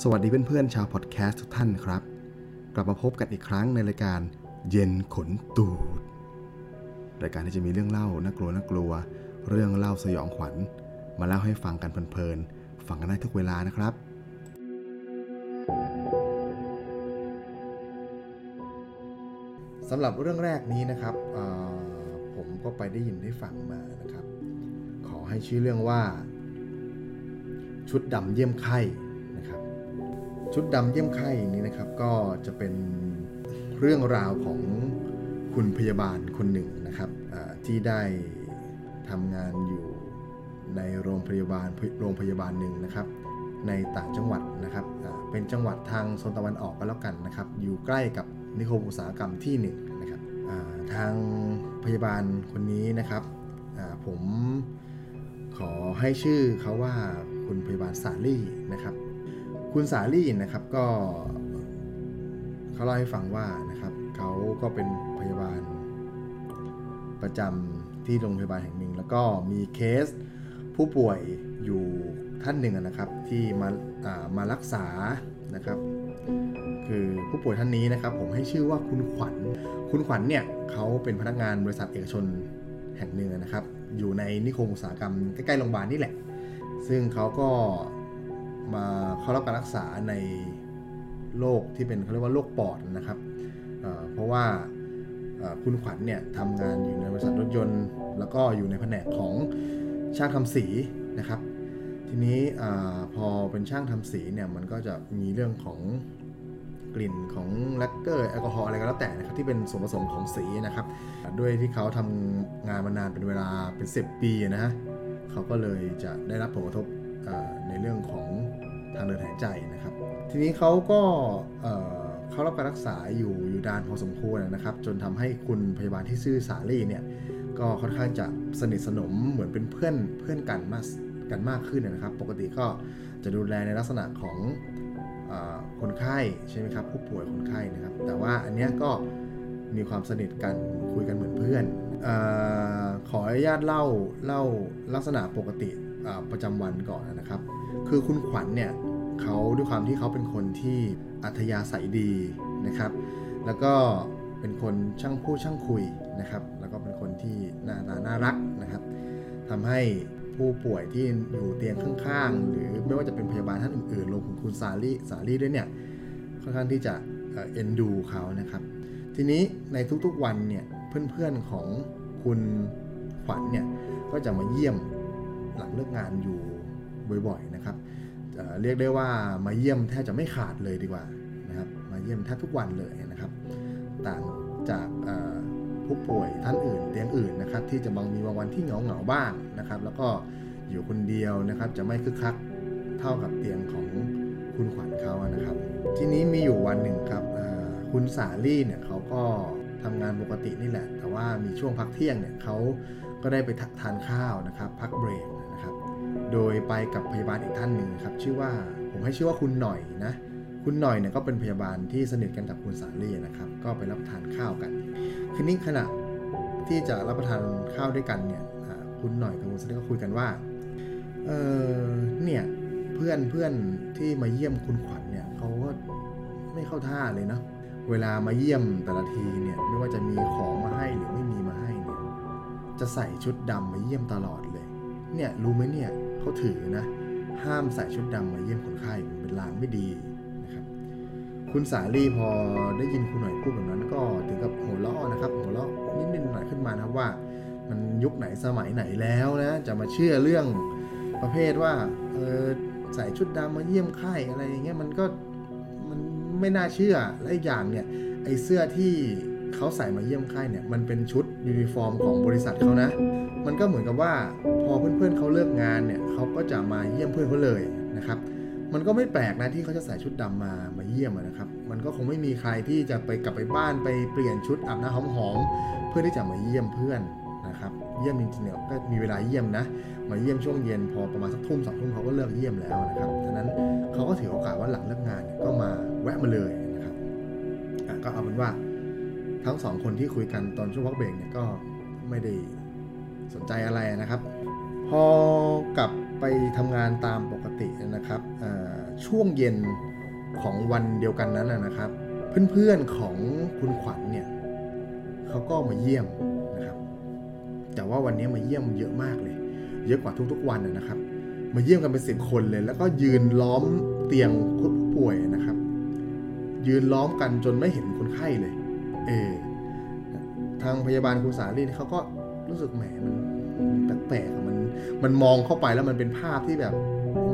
สวัสดีเพื่อนๆชาวพอดแคสต์ทุกท่านครับ กลับมาพบกันอีกครั้งในรายการเย็นขนตูด รายการที่จะมีเรื่องเล่าน่ากลัวน่ากลัว เรื่องเล่าสยองขวัญ มาเล่าให้ฟังกันเพลินๆฟังกันได้ทุกเวลานะครับ สำหรับเรื่องแรกนี้นะครับผมก็ไปได้ยินได้ฟังมานะครับ ขอให้ชื่อเรื่องว่า ชุดดำเยี่ยมไข้ ชุดดำเยี่ยมไข้นี้นะครับ ก็จะเป็นเรื่องราวของคุณพยาบาลคนหนึ่งนะครับที่ได้ทำงานอยู่ในโรงพยาบาลโรงพยาบาลหนึ่งนะครับ ในต่างจังหวัดนะครับเป็นจังหวัดทางโซนตะวันออกก็แล้วกันนะครับ อยู่ใกล้กับนิคมอุตสาหกรรมที่หนึ่งนะครับทางพยาบาลคนนี้นะครับผมขอให้ชื่อเขาว่าคุณพยาบาลสาลี่นะครับ คุณสาลี่นะครับก็เขาเล่าให้ฟังว่านะครับเขาก็เป็นพยาบาลประจำที่โรงพยาบาลแห่งหนึ่งแล้วก็มีเคสผู้ป่วยอยู่ท่านหนึ่งนะครับที่มาามารักษานะครับ คือผู้ป่วยท่านนี้นะครับ ผมให้ชื่อว่าคุณขวัญ คุณขวัญเนี่ยเขาเป็นพนักงานบริษัทเอกชนแห่งหนึ่งนะครับ อยู่ในนิคมอุตสาหกรรมใกล้ๆโรงพยาบาลนี่แหละ ซึ่งเขาก็ มาเข้ารับการรักษาในโรคที่เป็นเขาเรียกว่าโรคปอดนะครับเเพราะว่าคุณขวัญเนี่ยทำงานอยู่ในบริษัทรถยนต์ แล้วก็อยู่ในแผนกของช่างทำสีนะครับ ทีนี้อพอเป็นช่างทำสีเนี่ยมันก็จะมีเรื่องของกลิ่นของแลกเกอร์แอลกอฮอล์อะไรก็แล้วแต่นะครับที่เป็นส่วนผสมของสีนะครับ ด้วยที่เขาทำงานมานานเป็นเวลาเป็น 10 ปีนะฮะเขาก็เลยจะได้รับผลกระทบ ในเรื่องของทางเดินหายใจนะครับ ทีนี้เขาก็เเขารับการรักษาอยู่อยู่ดานพอสมควรนะครับ จนทำให้คุณพยาบาลที่ชื่อสาลี่เนี่ยก็ค่อนข้างจะสนิทสนมเหมือนเป็นเพื่อนเพื่อนกันมากกันมากขึ้นนะครับ ปกติก็จะดูแลในลักษณะของอคนไข้ใช่ไหมครับผู้ป่วยคนไข้นะครับ แต่ว่าอันเนี้ยก็มีความสนิทกันคุยกันเหมือนเพื่อนอขออนุญาตเล่าเล่าลักษณะปกติ ประจำวันก่อนนะครับ คือคุณขวัญเนี่ยเขาด้วยความที่เขาเป็นคนที่อัธยาศัยดีนะครับ แล้วก็เป็นคนช่างพูดช่างคุยนะครับ แล้วก็เป็นคนที่หน้าตาน่ารักนะครับทำให้ผู้ป่วยที่อยู่เตียงข้างๆ หรือไม่ว่าจะเป็นพยาบาลท่านอื่นๆรวมถึงคุณสาลี่สาลี่ด้วยเนี่ยค่อนข้างที่จะเอ็นดูเขานะครับ ทีนี้ในทุกๆวันเนี่ยเพื่อนๆของคุณขวัญเนี่ยก็จะมาเยี่ยม หลังเลิกงานอยู่บ่อยๆนะครับเรียกได้ว่ามาเยี่ยมแทบจะไม่ขาดเลยดีกว่านะครับมาเยี่ยมแทบทุกวันเลยนะครับ ต่างจากผู้ป่วยท่านอื่นเตียงอื่นนะครับที่จะบางมีบางวันที่เหงาเหงาๆบ้างนะครับ แล้วก็อยู่คนเดียวนะครับจะไม่คึกคักเท่ากับเตียงของคุณขวัญเขานะครับ ทีนี้มีอยู่วันหนึ่งครับคุณสาลี่เนี่ยเขาก็ทำงานปกตินี่แหละ แต่ว่ามีช่วงพักเที่ยงเนี่ยเขาก็ได้ไปทานข้าวนะครับ พักเบรกนะค โดยไปกับพยาบาลอีกท่านหนึ่งครับชื่อว่าผมให้ชื่อว่าคุณหน่อยนะคุณหน่อยเนี่ยก็เป็นพยาบาลที่สนิทกันกับคุณสาลีนะครับ ก็ไปรับประทานข้าวกันคืนนี้ขณะที่จะรับประทานข้าวด้วยกันเนี่ยคุณหน่อยกับคุณสาลีก็คุยกันว่าเออเนี่ยเพื่อนเพื่อนที่มาเยี่ยมคุณขวัญเนี่ยเขาก็ไม่เข้าท่าเลยเนาะเวลามาเยี่ยมแต่ละทีเนี่ยไม่ว่าจะมีของมาให้หรือไม่มีมาให้เนี่ยจะใส่ชุดดำมาเยี่ยมตลอดเลย เนี่ยรู้ไหมเนี่ย เขาถือนะห้ามใส่ชุดดำมาเยี่ยมคนไข้มันเป็นลางไม่ดีนะครับ คุณสาลีพอได้ยินคุณหน่อยพูดแบบนั้น ก็ถึงกับหัวเราะนะครับหัวเราะนิดๆหน่อยขึ้นมานะครับว่า มันยุคไหนสมัยไหนแล้วนะจะมาเชื่อเรื่องประเภทว่าเออใส่ชุดดำมาเยี่ยมไข้อะไรอย่างเงี้ยมันก็มันไม่น่าเชื่อและอีกอย่างเนี่ยไอเสื้อที่เขาใส่มาเยี่ยมไข้เนี่ยมันเป็นชุดยูนิฟอร์มของบริษัทเขานะ มันก็เหมือนกับว่าพอเพื่อนๆเขาเลิกงานเนี่ยเขาก็จะมาเยี่ยมเพื่อนเขาเลยนะครับ มันก็ไม่แปลกนะที่เขาจะใส่ชุดดำมามาเยี่ยมนะครับ มันก็คงไม่มีใครที่จะไปกลับไปบ้านไปเปลี่ยนชุดอาบน้ำหอมๆเพื่อที่จะมาเยี่ยมเพื่อนนะครับเยี่ยมจริงๆเนี่ยก็มีเวลาเยี่ยมนะ มาเยี่ยมช่วงเย็นพอประมาณสักทุ่มสองทุ่มเขาก็เลิกเยี่ยมแล้วนะครับฉะนั้นเขาก็ถือโอกาสว่าหลังเลิกงานก็มาแวะมาเลยนะครับก็เอาเป็นว่าทั้งสองคนที่คุยกันตอนช่วงพักเบรกเนี่ยก็ไม่ได้ สนใจอะไรนะครับ พอกลับไปทำงานตามปกตินะครับช่วงเย็นของวันเดียวกันนั้นนะครับ เพื่อนๆของคุณขวัญเนี่ยเขาก็มาเยี่ยมนะครับ แต่ว่าวันนี้มาเยี่ยมเยอะมากเลย เยอะกว่าทุกๆวันนะครับ มาเยี่ยมกันเป็นสิบคนเลย แล้วก็ยืนล้อมเตียงผู้ป่วยนะครับ ยืนล้อมกันจนไม่เห็นคนไข้เลย เออทางพยาบาลคุณสาลีเขาก็ รู้สึกแหมมันแปลกๆมันมันมองเข้าไปแล้วมันเป็นภาพที่แบบ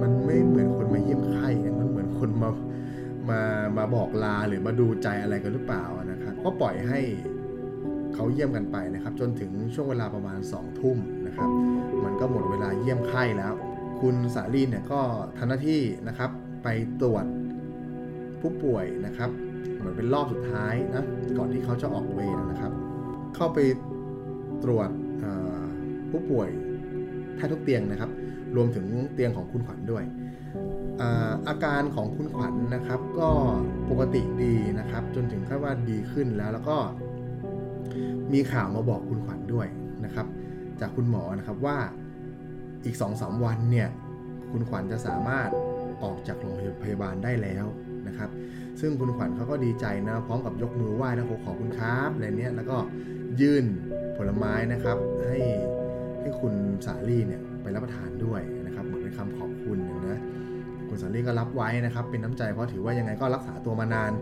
มันไม่เหมือนคนมาเยี่ยมไข้มันเหมือนคนมามามาบอกลาหรือมาดูใจอะไรกันหรือเปล่านะครับ ก็ปล่อยให้เขาเยี่ยมกันไปนะครับ จนถึงช่วงเวลาประมาณ2องทุ่มนะครับ มันก็หมดเวลาเยี่ยมไข้แล้ว คุณสาลีเนี่ยก็ทำหน้าที่นะครับไปตรวจผู้ป่วยนะครับเหมือนเป็นรอบสุดท้ายนะก่อนที่เขาจะออกเวรนะครับ เข้าไป ตรวจผู้ป่วยแทบทุกเตียงนะครับ รวมถึงเตียงของคุณขวัญด้วย อาการของคุณขวัญนนะครับ ก็ปกติดีนะครับ จนถึงขั้นว่าดีขึ้นแล้วแล้วก็มีข่าวมาบอกคุณขวัญด้วยนะครับ จากคุณหมอนะครับว่าอีก2อสวันเนี่ยคุณขวัญจะสามารถออกจากโรงพยาบาลได้แล้วนะครับ ซึ่งคุณขวัญเขาก็ดีใจนะ พร้อมกับยกมือไหว้นะขอคุณครับอะไรเนี้ยแล้วก็ยื่นผลไม้นะครับ ให้ให้คุณสาลี่เนี่ยไปรับประทานด้วยนะครับเหมือนเป็นคำขอบคุณนะคุณสาลี่ก็รับไว้นะครับ เป็นน้ำใจเพราะถือว่ายังไงก็รักษาตัวมานาน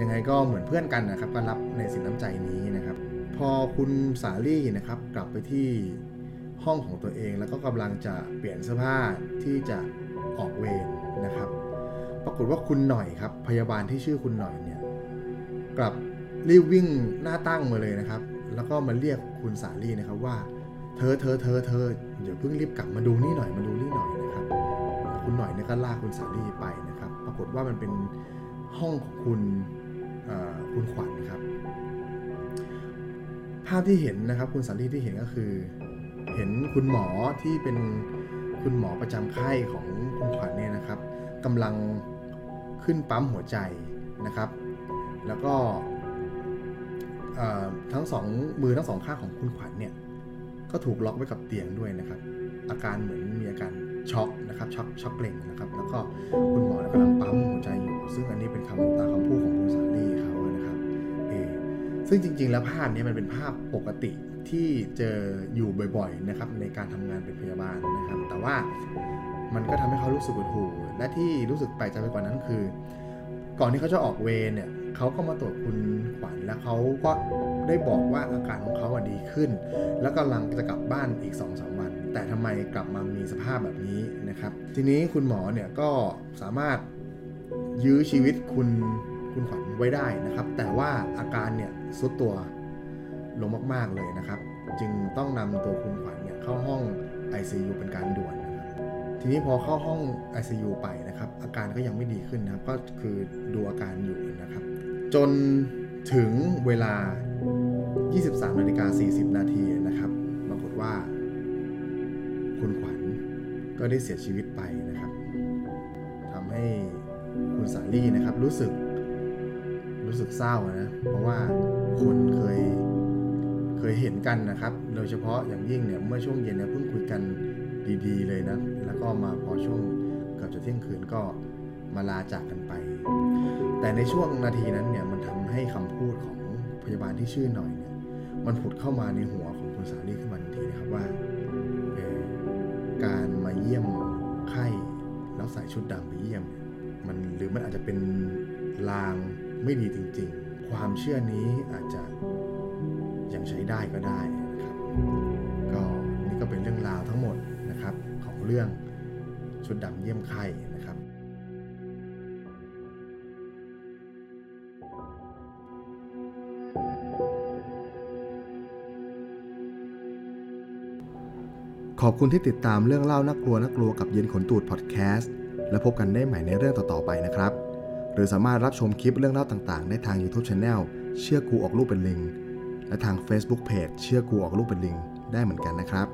ยังไงก็เหมือนเพื่อนกันนะครับ ก็รับในสิ่งน้ำใจนี้นะครับ พอคุณสาลี่นะครับกลับไปที่ห้องของตัวเองแล้วก็กำลังจะเปลี่ยนเสื้อผ้าที่จะออกเวรนะครับากฏว่าคุณหน่อยครับ พยาบาลที่ชื่อคุณหน่อยเนี่ยกลับรีบวิ่งหน้าตั้งมาเลยนะครับ แล้วก็มาเรียกคุณสาลีนะครับว่า เธอเธอเธอเธอเดี๋ยวเพิ่งรีบกลับมาดูนี่หน่อยมาดูนี่หน่อยนะครับ คุณหน่อยเนี่ยก็ลากคุณสาลีไปนะครับ ปรากฏว่ามันเป็นห้องของคุณคุณขวัญครับ ภาพที่เห็นนะครับคุณสาลีที่เห็นก็คือ เห็นคุณหมอที่เป็นคุณหมอประจำไข้ของคุณขวัญเนี่ยนะครับกำลัง ขึ้นปั๊มหัวใจนะครับ แล้วก็ทั้งสองมือทั้งสองข้างของคุณขวัญเนี่ยก็ถูกล็อกไว้กับเตียงด้วยนะครับ อาการเหมือนมีอาการช็อกนะครับช็อกช็อกเกร็งนะครับ แล้วก็คุณหมอกำลังปั๊มหัวใจอยู่ ซึ่งอันนี้เป็นคำตาคำพูดของคุณสาลีเขานะครับเอซึ่งจริง ๆ แล้วภาพนี้มันเป็นภาพปกติ ที่เจออยู่บ่อยๆนะครับในการทำงานเป็นพยาบาลนะครับ แต่ว่ามันก็ทำให้เขารู้สึกหดหู่และที่รู้สึกแปลกใจไปกว่านั้นคือ ก่อนที่เขาจะออกเวรเนี่ยเขาก็มาตรวจคุณขวัญแล้วเขาก็ได้บอกว่าอาการของเขาดีขึ้น แล้วกำลังจะกลับบ้านอีก2อสวัน แต่ทำไมกลับมามีสภาพแบบนี้นะครับ ทีนี้คุณหมอเนี่ยก็สามารถยื้อชีวิตคุณคุณขวัญไว้ได้นะครับ แต่ว่าอาการเนี่ยสุดตัว ลงมาก ๆ เลยนะครับ จึงต้องนำตัวคุณขวัญเนี่ยเข้าห้อง ICU เป็นการด่วนนะครับ ทีนี้พอเข้าห้อง ICU ไปนะครับ อาการก็ยังไม่ดีขึ้นนะครับ ก็คือดูอาการอยู่นะครับ จนถึงเวลา 23นาฬิกา40 นาทีนะครับ ปรากฏว่า คุณขวัญก็ได้เสียชีวิตไปนะครับทำให้คุณสาลี่นะครับรู้สึกรู้สึกเศร้านะ เพราะว่าคนเคย เคยเห็นกันนะครับ โดยเฉพาะอย่างยิ่งเนี่ยเมื่อช่วงเย็นเนี่ยเพิ่งคุยกันดีๆ เลยนะ แล้วก็มาพอช่วงเกือบจะเที่ยงคืนก็มาลาจากกันไป แต่ในช่วงนาทีนั้นเนี่ยมันทำให้คำพูดของพยาบาลที่ชื่อหน่อยเนี่ยมันผุดเข้ามาในหัวของคุณสาลีขึ้นมาทันทีนะครับว่าการมาเยี่ยมไข้แล้วใส่ชุดดำไปเยี่ยมเนี่ยมันหรือมันอาจจะเป็นลางไม่ดีจริง ๆ ความเชื่อนี้อาจจะ ยังใช้ได้ก็ได้นะครับก็นี่ก็เป็นเรื่องราวทั้งหมดนะครับของเรื่องชุดดำเยี่ยมไข้นะครับขอบคุณที่ติดตามเรื่องเล่าน่ากลัวน่ากลัวกับเย็นขนตูดพอดแคสต์และพบกันได้ใหม่ในเรื่องต่อๆไปนะครับ หรือสามารถรับชมคลิปเรื่องเล่าต่างๆ ได้ทาง YouTube Channel เชื่อกูออกลูกเป็นลิง และทาง Facebook Page เชื่อกูออกลูกเป็นลิง ได้เหมือนกันนะครับ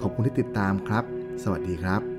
ขอบคุณที่ติดตามครับ สวัสดีครับ